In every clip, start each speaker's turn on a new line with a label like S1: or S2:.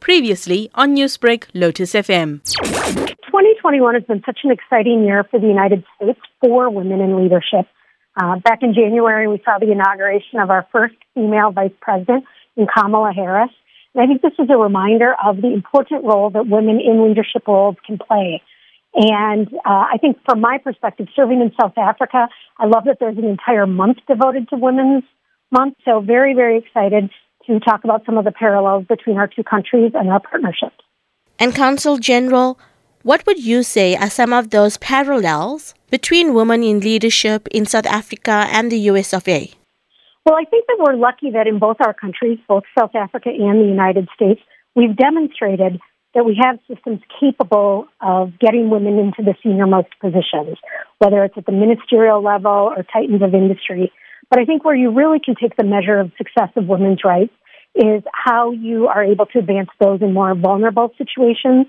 S1: Previously on Newsbreak, Lotus FM.
S2: 2021 has been such an exciting year for the United States for women in leadership. Uh, back in January, we saw the inauguration of our first female vice president in Kamala Harris. And I think this is a reminder of the important role that women in leadership roles can play. And uh, I think from my perspective, serving in South Africa, I love that there's an entire month devoted to Women's Month. So very, very excited to talk about some of the parallels between our two countries and our partnerships.
S1: And Consul General, what would you say are some of those parallels between women in leadership in South Africa and the US of A?
S2: Well, I think that we're lucky that in both our countries, both South Africa and the United States, we've demonstrated that we have systems capable of getting women into the senior most positions, whether it's at the ministerial level or titans of industry. But I think where you really can take the measure of success of women's rights is how you are able to advance those in more vulnerable situations.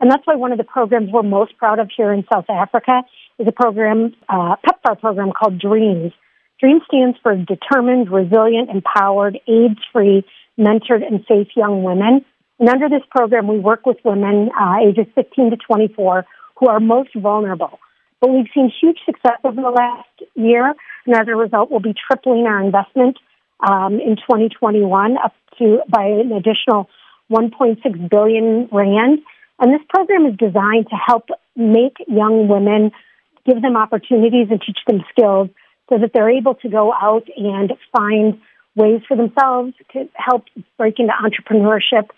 S2: And that's why one of the programs we're most proud of here in South Africa is a program, uh, PEPFAR program called DREAMS. DREAMS stands for Determined, Resilient, Empowered, AIDS-Free, Mentored, and Safe Young Women. And under this program, we work with women uh, ages 15 to 24 who are most vulnerable. But we've seen huge success over the last year and as a result, we'll be tripling our investment um, in 2021 up to by an additional 1.6 billion rand. And this program is designed to help make young women, give them opportunities and teach them skills so that they're able to go out and find ways for themselves to help break into entrepreneurship,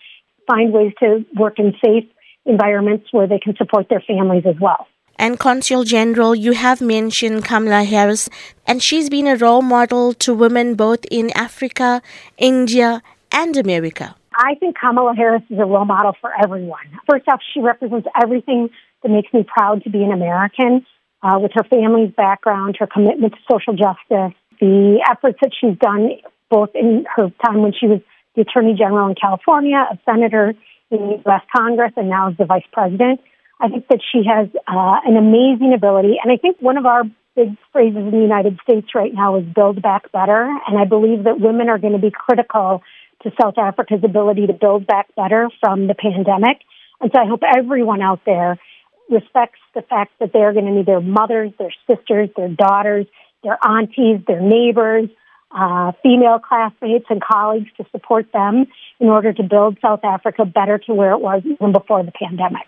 S2: find ways to work in safe environments where they can support their families as well.
S1: And Consul General, you have mentioned Kamala Harris, and she's been a role model to women both in Africa, India, and America.
S2: I think Kamala Harris is a role model for everyone. First off, she represents everything that makes me proud to be an American, uh, with her family's background, her commitment to social justice, the efforts that she's done both in her time when she was the Attorney General in California, a senator in the U.S. Congress, and now as the Vice President. I think that she has uh, an amazing ability. And I think one of our big phrases in the United States right now is build back better. And I believe that women are going to be critical to South Africa's ability to build back better from the pandemic. And so I hope everyone out there respects the fact that they're going to need their mothers, their sisters, their daughters, their aunties, their neighbors, uh, female classmates and colleagues to support them in order to build South Africa better to where it was even before the pandemic.